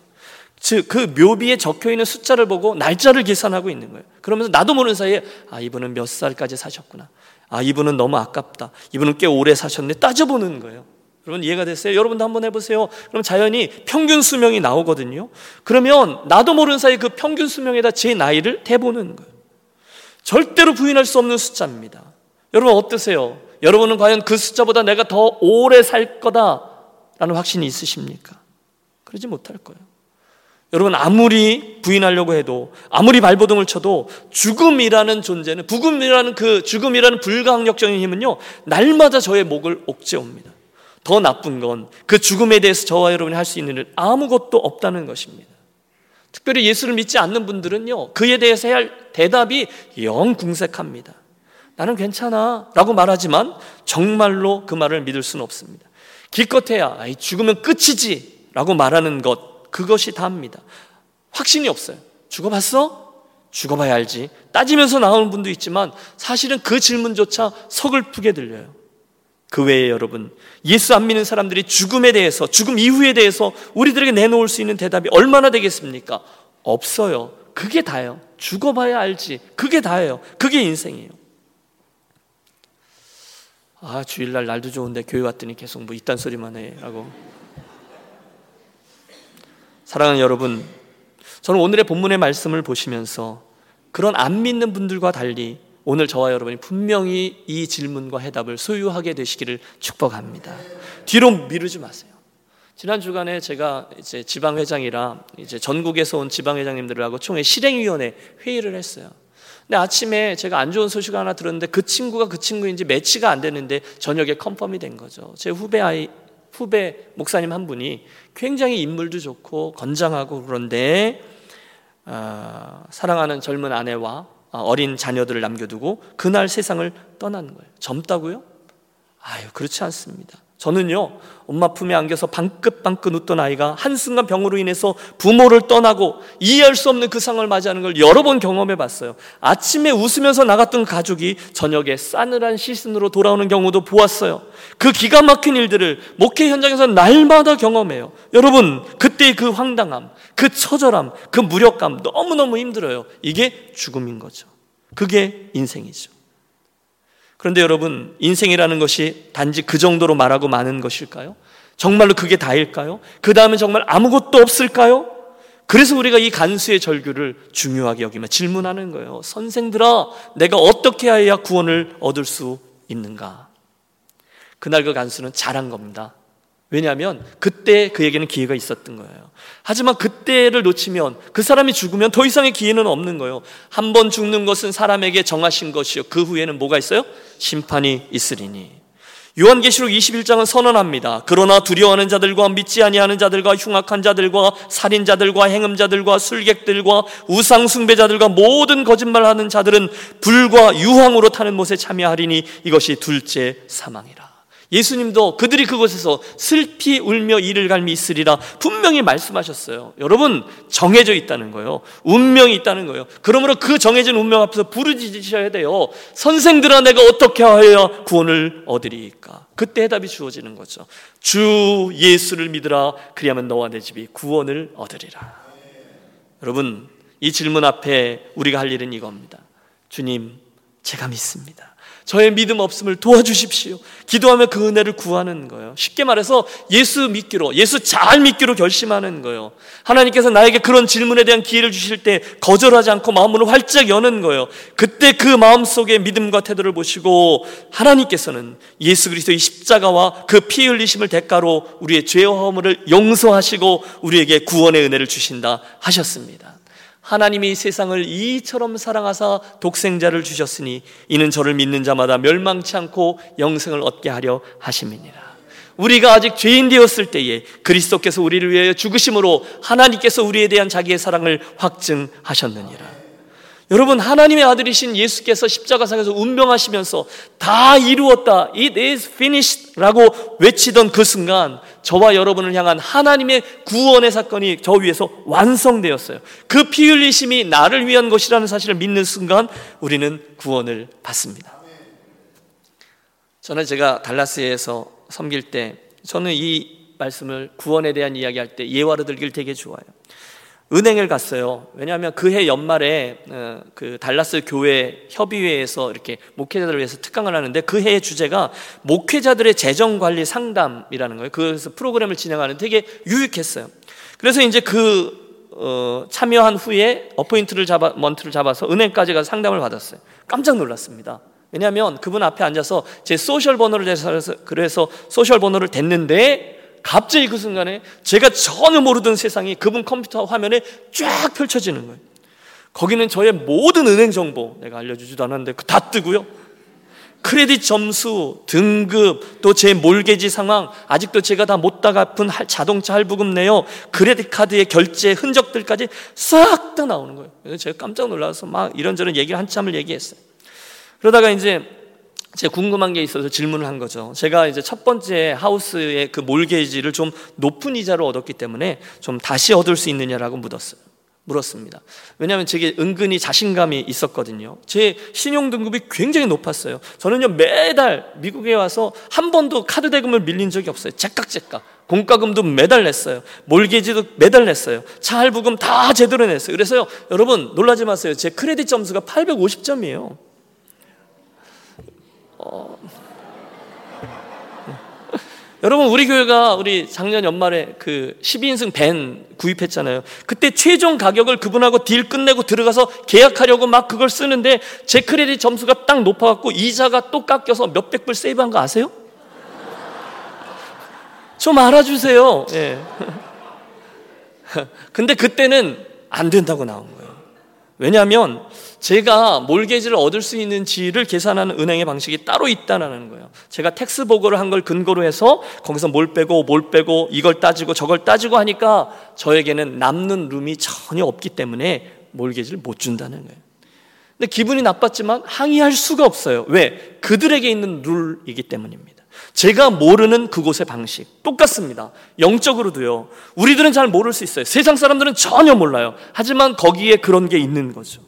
즉, 그 묘비에 적혀 있는 숫자를 보고 날짜를 계산하고 있는 거예요. 그러면서 나도 모르는 사이에, 아, 이분은 몇 살까지 사셨구나. 아, 이분은 너무 아깝다. 이분은 꽤 오래 사셨네. 따져보는 거예요. 여러분 이해가 됐어요? 여러분도 한번 해보세요. 그럼 자연히 평균 수명이 나오거든요. 그러면 나도 모르는 사이에 그 평균 수명에다 제 나이를 대보는 거예요. 절대로 부인할 수 없는 숫자입니다. 여러분 어떠세요? 여러분은 과연 그 숫자보다 내가 더 오래 살 거다라는 확신이 있으십니까? 그러지 못할 거예요. 여러분 아무리 부인하려고 해도 아무리 발버둥을 쳐도 죽음이라는 존재는 부금이라는 그 죽음이라는 불가항력적인 힘은요 날마다 저의 목을 옥죄옵니다. 더 나쁜 건 그 죽음에 대해서 저와 여러분이 할 수 있는 일 아무것도 없다는 것입니다. 특별히 예수를 믿지 않는 분들은요, 그에 대해서 해야 할 대답이 영 궁색합니다. 나는 괜찮아. 라고 말하지만 정말로 그 말을 믿을 수는 없습니다. 기껏해야 죽으면 끝이지. 라고 말하는 것, 그것이 다입니다. 확신이 없어요. 죽어봤어? 죽어봐야 알지. 따지면서 나오는 분도 있지만 사실은 그 질문조차 서글프게 들려요. 그 외에 여러분, 예수 안 믿는 사람들이 죽음에 대해서, 죽음 이후에 대해서 우리들에게 내놓을 수 있는 대답이 얼마나 되겠습니까? 없어요. 그게 다예요. 죽어봐야 알지. 그게 다예요. 그게 인생이에요. 아, 주일날 날도 좋은데 교회 왔더니 계속 뭐 이딴 소리만 해. 라고. 사랑하는 여러분, 저는 오늘의 본문의 말씀을 보시면서 그런 안 믿는 분들과 달리 오늘 저와 여러분이 분명히 이 질문과 해답을 소유하게 되시기를 축복합니다. 뒤로 미루지 마세요. 지난 주간에 제가 이제 지방회장이라 이제 전국에서 온 지방회장님들하고 총회 실행위원회 회의를 했어요. 근데 아침에 제가 안 좋은 소식 하나 들었는데 그 친구가 그 친구인지 매치가 안 됐는데 저녁에 confirm이 된 거죠. 제 후배 아이 후배 목사님 한 분이 굉장히 인물도 좋고 건장하고 그런데 어, 사랑하는 젊은 아내와 어린 자녀들을 남겨두고 그날 세상을 떠나는 거예요. 젊다고요? 아유 그렇지 않습니다. 저는요, 엄마 품에 안겨서 방긋방긋 웃던 아이가 한순간 병으로 인해서 부모를 떠나고 이해할 수 없는 그 상황을 맞이하는 걸 여러 번 경험해 봤어요. 아침에 웃으면서 나갔던 가족이 저녁에 싸늘한 시신으로 돌아오는 경우도 보았어요. 그 기가 막힌 일들을 목회 현장에서 날마다 경험해요. 여러분, 그때의 그 황당함, 그 처절함, 그 무력감 너무너무 힘들어요. 이게 죽음인 거죠. 그게 인생이죠. 그런데 여러분, 인생이라는 것이 단지 그 정도로 말하고 마는 것일까요? 정말로 그게 다일까요? 그 다음에 정말 아무것도 없을까요? 그래서 우리가 이 간수의 절규를 중요하게 여기며 질문하는 거예요. 선생들아, 내가 어떻게 해야 구원을 얻을 수 있는가? 그날 그 간수는 잘한 겁니다. 왜냐하면 그때 그에게는 기회가 있었던 거예요. 하지만 그때를 놓치면 그 사람이 죽으면 더 이상의 기회는 없는 거예요. 한 번 죽는 것은 사람에게 정하신 것이요. 그 후에는 뭐가 있어요? 심판이 있으리니. 요한계시록 21장은 선언합니다. 그러나 두려워하는 자들과 믿지 아니하는 자들과 흉악한 자들과 살인자들과 행음자들과 술객들과 우상 숭배자들과 모든 거짓말하는 자들은 불과 유황으로 타는 못에 참여하리니 이것이 둘째 사망이라. 예수님도 그들이 그곳에서 슬피 울며 이를 갈미 있으리라 분명히 말씀하셨어요. 여러분 정해져 있다는 거예요. 운명이 있다는 거예요. 그러므로 그 정해진 운명 앞에서 부르짖으셔야 돼요. 선생들아 내가 어떻게 하여야 구원을 얻으리까? 그때 해답이 주어지는 거죠. 주 예수를 믿으라 그리하면 너와 내 집이 구원을 얻으리라. 여러분 이 질문 앞에 우리가 할 일은 이겁니다. 주님 제가 믿습니다. 저의 믿음 없음을 도와주십시오. 기도하며 그 은혜를 구하는 거예요. 쉽게 말해서 예수 믿기로, 예수 잘 믿기로 결심하는 거예요. 하나님께서 나에게 그런 질문에 대한 기회를 주실 때 거절하지 않고 마음으로 활짝 여는 거예요. 그때 그 마음 속에 믿음과 태도를 보시고 하나님께서는 예수 그리스도의 십자가와 그 피 흘리심을 대가로 우리의 죄와 허물을 용서하시고 우리에게 구원의 은혜를 주신다 하셨습니다. 하나님이 세상을 이처럼 사랑하사 독생자를 주셨으니 이는 저를 믿는 자마다 멸망치 않고 영생을 얻게 하려 하심이니라. 우리가 아직 죄인 되었을 때에 그리스도께서 우리를 위하여 죽으심으로 하나님께서 우리에 대한 자기의 사랑을 확증하셨느니라. 여러분 하나님의 아들이신 예수께서 십자가상에서 운명하시면서 다 이루었다. It is finished라고 외치던 그 순간 저와 여러분을 향한 하나님의 구원의 사건이 저 위에서 완성되었어요. 그 피 흘리심이 나를 위한 것이라는 사실을 믿는 순간 우리는 구원을 받습니다. 저는 제가 달라스에서 섬길 때 저는 이 말씀을 구원에 대한 이야기할 때 예화로 들길 되게 좋아요. 은행을 갔어요. 왜냐하면 그해 연말에 어, 그 달라스 교회 협의회에서 이렇게 목회자들을 위해서 특강을 하는데 그 해의 주제가 목회자들의 재정 관리 상담이라는 거예요. 그래서 프로그램을 진행하는 되게 유익했어요. 그래서 이제 그 어, 참여한 후에 appoint를 잡아 ment를 잡아서 은행까지 가서 상담을 받았어요. 깜짝 놀랐습니다. 왜냐하면 그분 앞에 앉아서 제 social 번호를 대서 그래서 social 번호를 댔는데 갑자기 그 순간에 제가 전혀 모르던 세상이 그분 컴퓨터 화면에 쫙 펼쳐지는 거예요. 거기는 저의 모든 은행 정보 내가 알려주지도 않았는데 다 뜨고요. 크레딧 점수, 등급, 또 제 mortgage 상황, 아직도 제가 다 못다 갚은 자동차 할부금 내요, credit card의 결제 흔적들까지 싹 다 나오는 거예요. 제가 깜짝 놀라서 막 이런저런 얘기를 한참을 얘기했어요. 그러다가 이제 제가 궁금한 게 있어서 질문을 한 거죠. 제가 이제 첫 번째 하우스의 그 mortgage를 좀 높은 이자로 얻었기 때문에 좀 다시 얻을 수 있느냐라고 묻었어요. 물었습니다. 왜냐하면 제게 은근히 자신감이 있었거든요. 제 신용 등급이 굉장히 높았어요. 저는요 매달 미국에 와서 한 번도 카드 대금을 밀린 적이 없어요. 제깍제깍. 공과금도 매달 냈어요. mortgage도 매달 냈어요. 차 할부금 다 제대로 냈어요. 그래서요 여러분 놀라지 마세요. 제 크레딧 점수가 850점이에요. 어... [laughs] 여러분 우리 교회가 우리 작년 연말에 그 12인승 밴 구입했잖아요. 그때 최종 가격을 그분하고 딜 끝내고 들어가서 계약하려고 막 그걸 쓰는데 제 크레딧 점수가 딱 높아갖고 이자가 또 깎여서 몇백 불 세이브한 거 아세요? 좀 알아주세요. 예. [laughs] 근데 그때는 안 된다고 나온 거예요. 왜냐하면 제가 mortgage를 얻을 수 있는지를 계산하는 은행의 방식이 따로 있다는 거예요. 제가 tax 보고를 한 걸 근거로 해서 거기서 뭘 빼고 뭘 빼고 이걸 따지고 저걸 따지고 하니까 저에게는 남는 room이 전혀 없기 때문에 mortgage를 못 준다는 거예요. 근데 기분이 나빴지만 항의할 수가 없어요. 왜? 그들에게 있는 룰이기 때문입니다. 제가 모르는 그곳의 방식 똑같습니다. 영적으로도요. 우리들은 잘 모를 수 있어요. 세상 사람들은 전혀 몰라요. 하지만 거기에 그런 게 있는 거죠.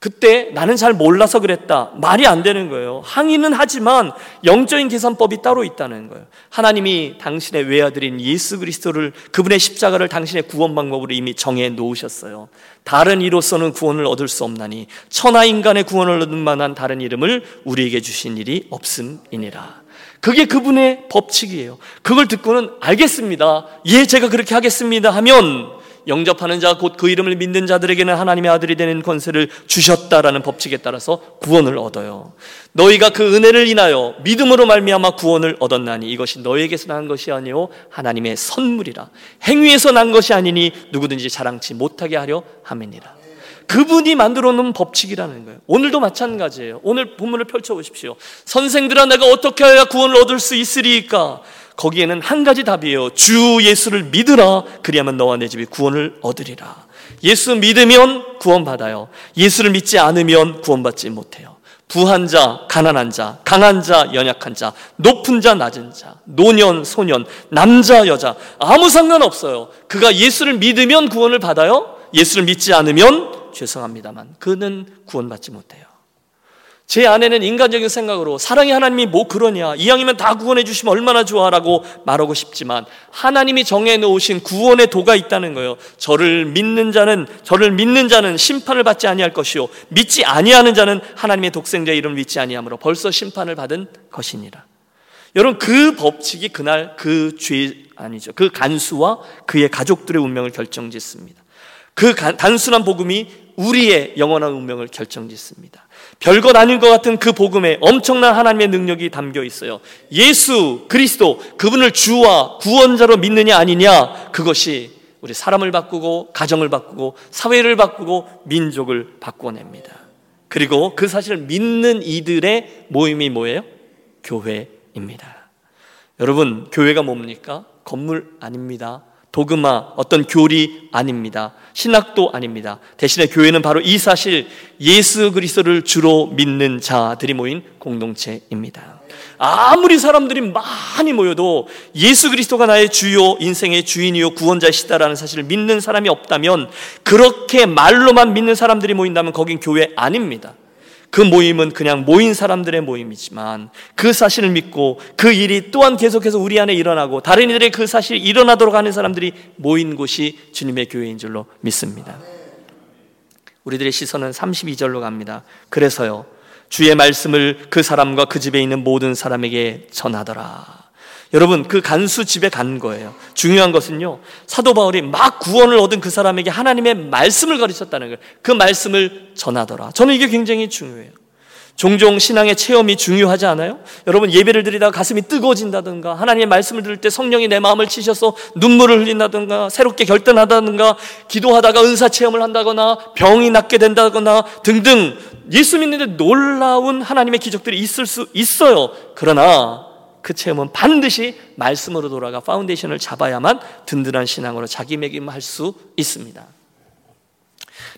그때 나는 잘 몰라서 그랬다. 말이 안 되는 거예요. 항의는 하지만 영적인 계산법이 따로 있다는 거예요. 하나님이 당신의 외아들인 예수 그리스도를 그분의 십자가를 당신의 구원 방법으로 이미 정해 놓으셨어요. 다른 이로서는 구원을 얻을 수 없나니 천하 인간의 구원을 얻을 만한 다른 이름을 우리에게 주신 일이 없음이니라. 그게 그분의 법칙이에요. 그걸 듣고는 알겠습니다. 예, 제가 그렇게 하겠습니다 하면 영접하는 자 곧 그 이름을 믿는 자들에게는 하나님의 아들이 되는 권세를 주셨다라는 법칙에 따라서 구원을 얻어요. 너희가 그 은혜를 인하여 믿음으로 말미암아 구원을 얻었나니 이것이 너에게서 난 것이 아니요 하나님의 선물이라. 행위에서 난 것이 아니니 누구든지 자랑치 못하게 하려 함이니라. 그분이 만들어 놓은 법칙이라는 거예요. 오늘도 마찬가지예요. 오늘 본문을 펼쳐 보십시오. 선생들아 내가 어떻게 해야 구원을 얻을 수 있으리까? 거기에는 한 가지 답이에요. 주 예수를 믿으라. 그리하면 너와 내 집이 구원을 얻으리라. 예수 믿으면 구원받아요. 예수를 믿지 않으면 구원받지 못해요. 부한 자, 가난한 자, 강한 자, 연약한 자, 높은 자, 낮은 자, 노년, 소년, 남자, 여자, 아무 상관없어요. 그가 예수를 믿으면 구원을 받아요. 예수를 믿지 않으면 죄송합니다만 그는 구원받지 못해요. 제 아내는 인간적인 생각으로 사랑의 하나님이 뭐 그러냐 이왕이면 다 구원해 주시면 얼마나 좋아라고 말하고 싶지만 하나님이 정해 놓으신 구원의 도가 있다는 거예요. 저를 믿는 자는 저를 믿는 자는 심판을 받지 아니할 것이요 믿지 아니하는 자는 하나님의 독생자 이름을 믿지 아니하므로 벌써 심판을 받은 것이니라. 여러분 그 법칙이 그날 그 죄 아니죠. 그 간수와 그의 가족들의 운명을 결정짓습니다. 그 단순한 복음이 우리의 영원한 운명을 결정짓습니다. 별것 아닌 것 같은 그 복음에 엄청난 하나님의 능력이 담겨 있어요. 예수 그리스도 그분을 주와 구원자로 믿느냐 아니냐 그것이 우리 사람을 바꾸고 가정을 바꾸고 사회를 바꾸고 민족을 바꿔냅니다. 그리고 그 사실을 믿는 이들의 모임이 뭐예요? 교회입니다. 여러분, 교회가 뭡니까? 건물 아닙니다. 도그마, 어떤 교리 아닙니다. 신학도 아닙니다. 대신에 교회는 바로 이 사실 예수 그리스도를 주로 믿는 자들이 모인 공동체입니다. 아무리 사람들이 많이 모여도 예수 그리스도가 나의 주요 인생의 주인이요 구원자시다라는 사실을 믿는 사람이 없다면 그렇게 말로만 믿는 사람들이 모인다면 거긴 교회 아닙니다. 그 모임은 그냥 모인 사람들의 모임이지만 그 사실을 믿고 그 일이 또한 계속해서 우리 안에 일어나고 다른 이들의 그 사실이 일어나도록 하는 사람들이 모인 곳이 주님의 교회인 줄로 믿습니다. 우리들의 시선은 32절로 갑니다. 그래서요, 주의 말씀을 그 사람과 그 집에 있는 모든 사람에게 전하더라. 여러분 그 간수 집에 간 거예요. 중요한 것은요. 사도 바울이 막 구원을 얻은 그 사람에게 하나님의 말씀을 가르쳤다는 거예요. 그 말씀을 전하더라. 저는 이게 굉장히 중요해요. 종종 신앙의 체험이 중요하지 않아요? 여러분 예배를 드리다가 가슴이 뜨거워진다든가 하나님의 말씀을 들을 때 성령이 내 마음을 치셔서 눈물을 흘린다든가 새롭게 결단하다든가 기도하다가 은사 체험을 한다거나 병이 낫게 된다거나 등등 예수 믿는데 놀라운 하나님의 기적들이 있을 수 있어요. 그러나 그 체험은 반드시 말씀으로 돌아가 foundation을 잡아야만 든든한 신앙으로 자기매김할 수 있습니다.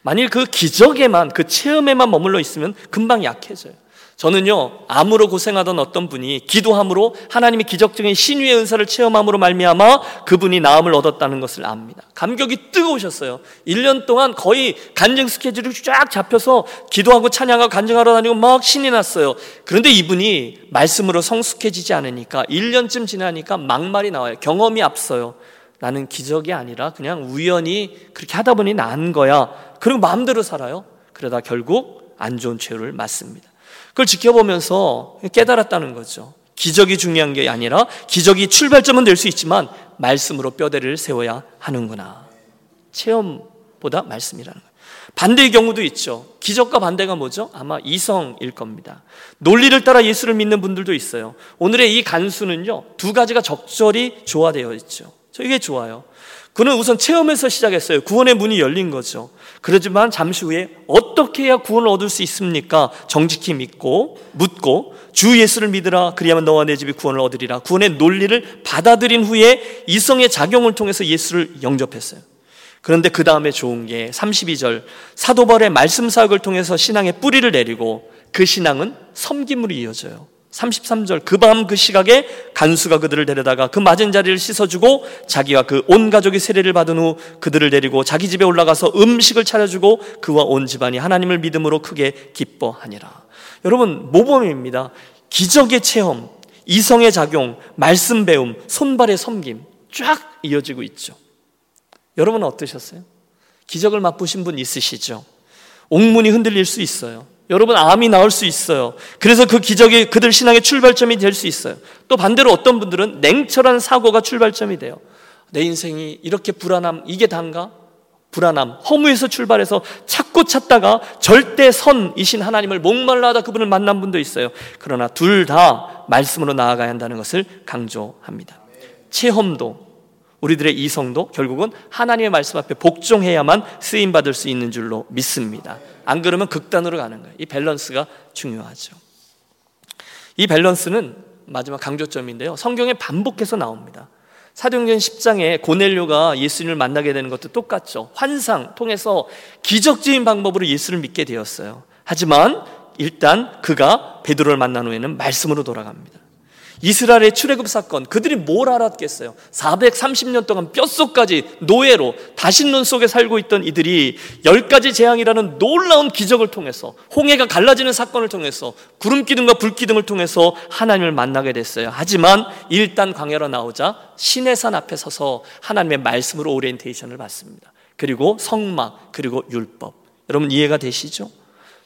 만일 그 기적에만 그 체험에만 머물러 있으면 금방 약해져요. 저는요 암으로 고생하던 어떤 분이 기도함으로 하나님의 기적적인 신유의 은사를 체험함으로 말미암아 그분이 나음을 얻었다는 것을 압니다. 감격이 뜨거우셨어요. 1년 동안 거의 간증 스케줄이 쫙 잡혀서 기도하고 찬양하고 간증하러 다니고 막 신이 났어요. 그런데 이분이 말씀으로 성숙해지지 않으니까 1년쯤 지나니까 막말이 나와요. 경험이 앞서요. 나는 기적이 아니라 그냥 우연히 그렇게 하다 보니 난 거야. 그리고 마음대로 살아요. 그러다 결국 안 좋은 최후를 맞습니다. 그걸 지켜보면서 깨달았다는 거죠. 기적이 중요한 게 아니라 기적이 출발점은 될 수 있지만 말씀으로 뼈대를 세워야 하는구나. 체험보다 말씀이라는 거예요. 반대의 경우도 있죠. 기적과 반대가 뭐죠? 아마 이성일 겁니다. 논리를 따라 예수를 믿는 분들도 있어요. 오늘의 이 간수는요, 두 가지가 적절히 조화되어 있죠. 저 이게 좋아요. 그는 우선 체험에서 시작했어요. 구원의 문이 열린 거죠. 그러지만 잠시 후에 어떻게 해야 구원을 얻을 수 있습니까? 정직히 믿고 묻고 주 예수를 믿으라 그리하면 너와 내 집이 구원을 얻으리라. 구원의 논리를 받아들인 후에 이성의 작용을 통해서 예수를 영접했어요. 그런데 그 다음에 좋은 게 32절 사도벌의 말씀 사역을 통해서 신앙의 뿌리를 내리고 그 신앙은 섬김으로 이어져요. 33절 그밤그 시각에 간수가 그들을 데려다가 그 맞은 자리를 씻어주고 자기와 그 온 가족이 세례를 받은 후 그들을 데리고 자기 집에 올라가서 음식을 차려주고 그와 온 집안이 하나님을 믿음으로 크게 기뻐하니라. 여러분 모범입니다. 기적의 체험, 이성의 작용, 말씀 배움, 손발의 섬김 쫙 이어지고 있죠. 여러분은 어떠셨어요? 기적을 맛보신 분 있으시죠? 옥문이 흔들릴 수 있어요. 여러분 암이 나올 수 있어요. 그래서 그 기적이 그들 신앙의 출발점이 될 수 있어요. 또 반대로 어떤 분들은 냉철한 사고가 출발점이 돼요. 내 인생이 이렇게 불안함 이게 단가? 불안함, 허무에서 출발해서 찾고 찾다가 절대 선이신 하나님을 목말라 하다 그분을 만난 분도 있어요. 그러나 둘 다 말씀으로 나아가야 한다는 것을 강조합니다. 체험도 우리들의 이성도 결국은 하나님의 말씀 앞에 복종해야만 쓰임 받을 수 있는 줄로 믿습니다. 안 그러면 극단으로 가는 거예요. 이 밸런스가 중요하죠. 이 밸런스는 마지막 강조점인데요. 성경에 반복해서 나옵니다. 사도행전 10장에 고넬료가 예수님을 만나게 되는 것도 똑같죠. 환상 통해서 기적적인 방법으로 예수를 믿게 되었어요. 하지만 일단 그가 베드로를 만난 후에는 말씀으로 돌아갑니다. 이스라엘의 출애굽 사건 그들이 뭘 알았겠어요? 430년 동안 뼛속까지 노예로 다신론 속에 살고 있던 이들이 열 가지 재앙이라는 놀라운 기적을 통해서 홍해가 갈라지는 사건을 통해서 구름 기둥과 불 기둥을 통해서 하나님을 만나게 됐어요. 하지만 일단 광야로 나오자 신의 산 앞에 서서 하나님의 말씀으로 오리엔테이션을 받습니다. 그리고 성막 그리고 율법 여러분 이해가 되시죠?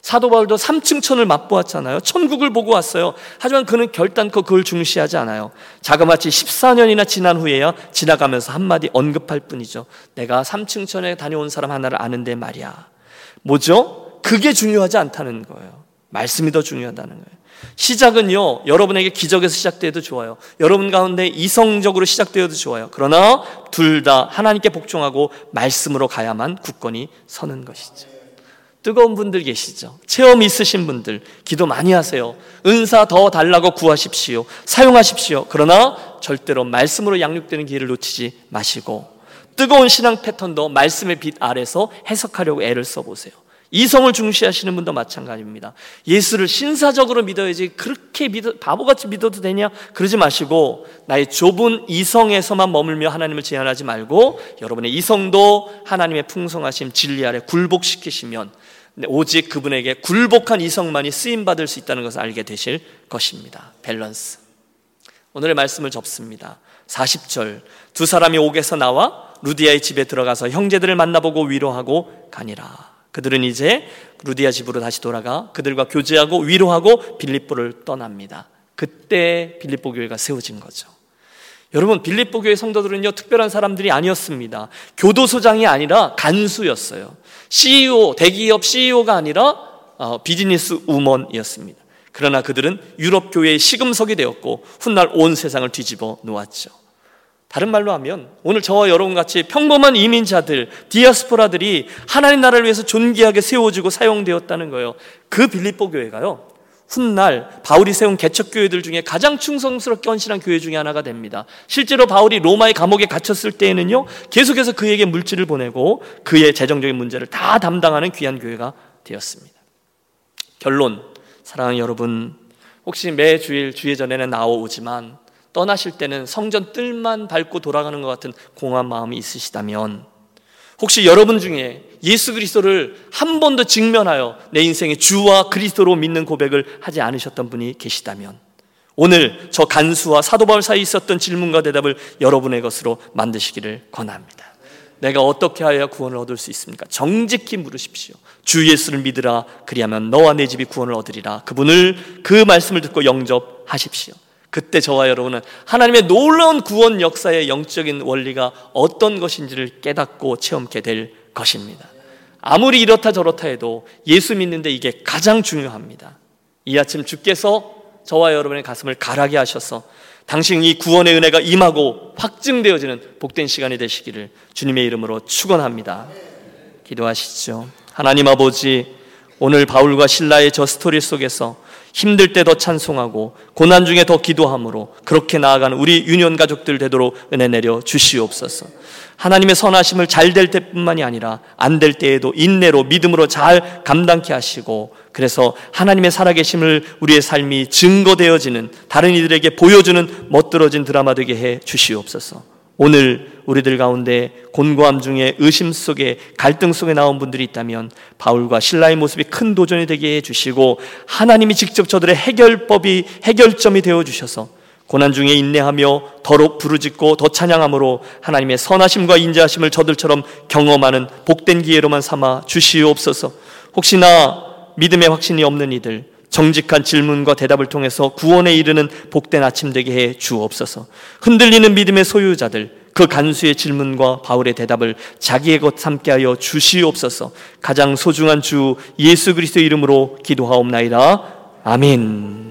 사도 바울도 3층 천을 맛보았잖아요. 천국을 보고 왔어요. 하지만 그는 결단코 그걸 중시하지 않아요. 자그마치 14년이나 지난 후에야 지나가면서 한마디 언급할 뿐이죠. 내가 3층 천에 다녀온 사람 하나를 아는데 말이야. 뭐죠? 그게 중요하지 않다는 거예요. 말씀이 더 중요하다는 거예요. 시작은요, 여러분에게 기적에서 시작되어도 좋아요. 여러분 가운데 이성적으로 시작되어도 좋아요. 그러나 둘 다 하나님께 복종하고 말씀으로 가야만 굳건히 서는 것이죠. 뜨거운 분들 계시죠? 체험 있으신 분들, 기도 많이 하세요. 은사 더 달라고 구하십시오. 사용하십시오. 그러나 절대로 말씀으로 양육되는 기회를 놓치지 마시고, 뜨거운 신앙 패턴도 말씀의 빛 아래서 해석하려고 애를 써보세요. 이성을 중시하시는 분도 마찬가지입니다. 예수를 신사적으로 믿어야지 그렇게 믿어, 바보같이 믿어도 되냐? 그러지 마시고 나의 좁은 이성에서만 머물며 하나님을 제한하지 말고 여러분의 이성도 하나님의 풍성하심 진리 아래 굴복시키시면 오직 그분에게 굴복한 이성만이 쓰임 받을 수 있다는 것을 알게 되실 것입니다. 밸런스. 오늘의 말씀을 접습니다. 40절 두 사람이 옥에서 나와 루디아의 집에 들어가서 형제들을 만나보고 위로하고 가니라. 그들은 이제 루디아 집으로 다시 돌아가 그들과 교제하고 위로하고 빌립보를 떠납니다. 그때 빌립보 교회가 세워진 거죠. 여러분 빌립보 교회 성도들은요 특별한 사람들이 아니었습니다. 교도소장이 아니라 간수였어요. CEO 대기업 CEO가 아니라 어, 비즈니스 우먼이었습니다. 그러나 그들은 유럽 교회의 시금석이 되었고 훗날 온 세상을 뒤집어 놓았죠. 다른 말로 하면 오늘 저와 여러분 같이 평범한 이민자들, 디아스포라들이 하나님 나라를 위해서 존귀하게 세워지고 사용되었다는 거예요. 그 빌립보 교회가요. 훗날 바울이 세운 개척 교회들 중에 가장 충성스럽게 헌신한 교회 중에 하나가 됩니다. 실제로 바울이 로마의 감옥에 갇혔을 때에는요. 계속해서 그에게 물질을 보내고 그의 재정적인 문제를 다 담당하는 귀한 교회가 되었습니다. 결론 사랑하는 여러분, 혹시 매 주일 주의 전에는 나오지만 떠나실 때는 성전 뜰만 밟고 돌아가는 것 같은 공허한 마음이 있으시다면 혹시 여러분 중에 예수 그리스도를 한 번도 직면하여 내 인생의 주와 그리스도로 믿는 고백을 하지 않으셨던 분이 계시다면 오늘 저 간수와 사도 바울 사이에 있었던 질문과 대답을 여러분의 것으로 만드시기를 권합니다. 내가 어떻게 하여야 구원을 얻을 수 있습니까? 정직히 물으십시오. 주 예수를 믿으라. 그리하면 너와 내 집이 구원을 얻으리라. 그분을 그 말씀을 듣고 영접하십시오. 그때 저와 여러분은 하나님의 놀라운 구원 역사의 영적인 원리가 어떤 것인지를 깨닫고 체험케 될 것입니다. 아무리 이렇다 저렇다 해도 예수 믿는데 이게 가장 중요합니다. 이 아침 주께서 저와 여러분의 가슴을 가라게 하셔서 당신 이 구원의 은혜가 임하고 확증되어지는 복된 시간이 되시기를 주님의 이름으로 축원합니다. 기도하시죠. 하나님 아버지 오늘 바울과 신라의 저 스토리 속에서 힘들 때 더 찬송하고 고난 중에 더 기도함으로 그렇게 나아가는 우리 유년 가족들 되도록 은혜 내려 주시옵소서. 하나님의 선하심을 잘 될 때뿐만이 아니라 안 될 때에도 인내로 믿음으로 잘 감당케 하시고 그래서 하나님의 살아계심을 우리의 삶이 증거되어지는 다른 이들에게 보여주는 멋들어진 드라마 되게 해 주시옵소서. 오늘 우리들 가운데 곤고함 중에 의심 속에 갈등 속에 나온 분들이 있다면 바울과 신라의 모습이 큰 도전이 되게 해 주시고 하나님이 직접 저들의 해결법이 해결점이 되어 주셔서 고난 중에 인내하며 더욱 부르짖고 더 찬양함으로 하나님의 선하심과 인자하심을 저들처럼 경험하는 복된 기회로만 삼아 주시옵소서. 혹시나 믿음의 확신이 없는 이들 정직한 질문과 대답을 통해서 구원에 이르는 복된 아침 되게 해 주옵소서. 흔들리는 믿음의 소유자들 그 간수의 질문과 바울의 대답을 자기의 것 삼게 하여 주시옵소서. 가장 소중한 주 예수 그리스도 이름으로 기도하옵나이다. 아멘.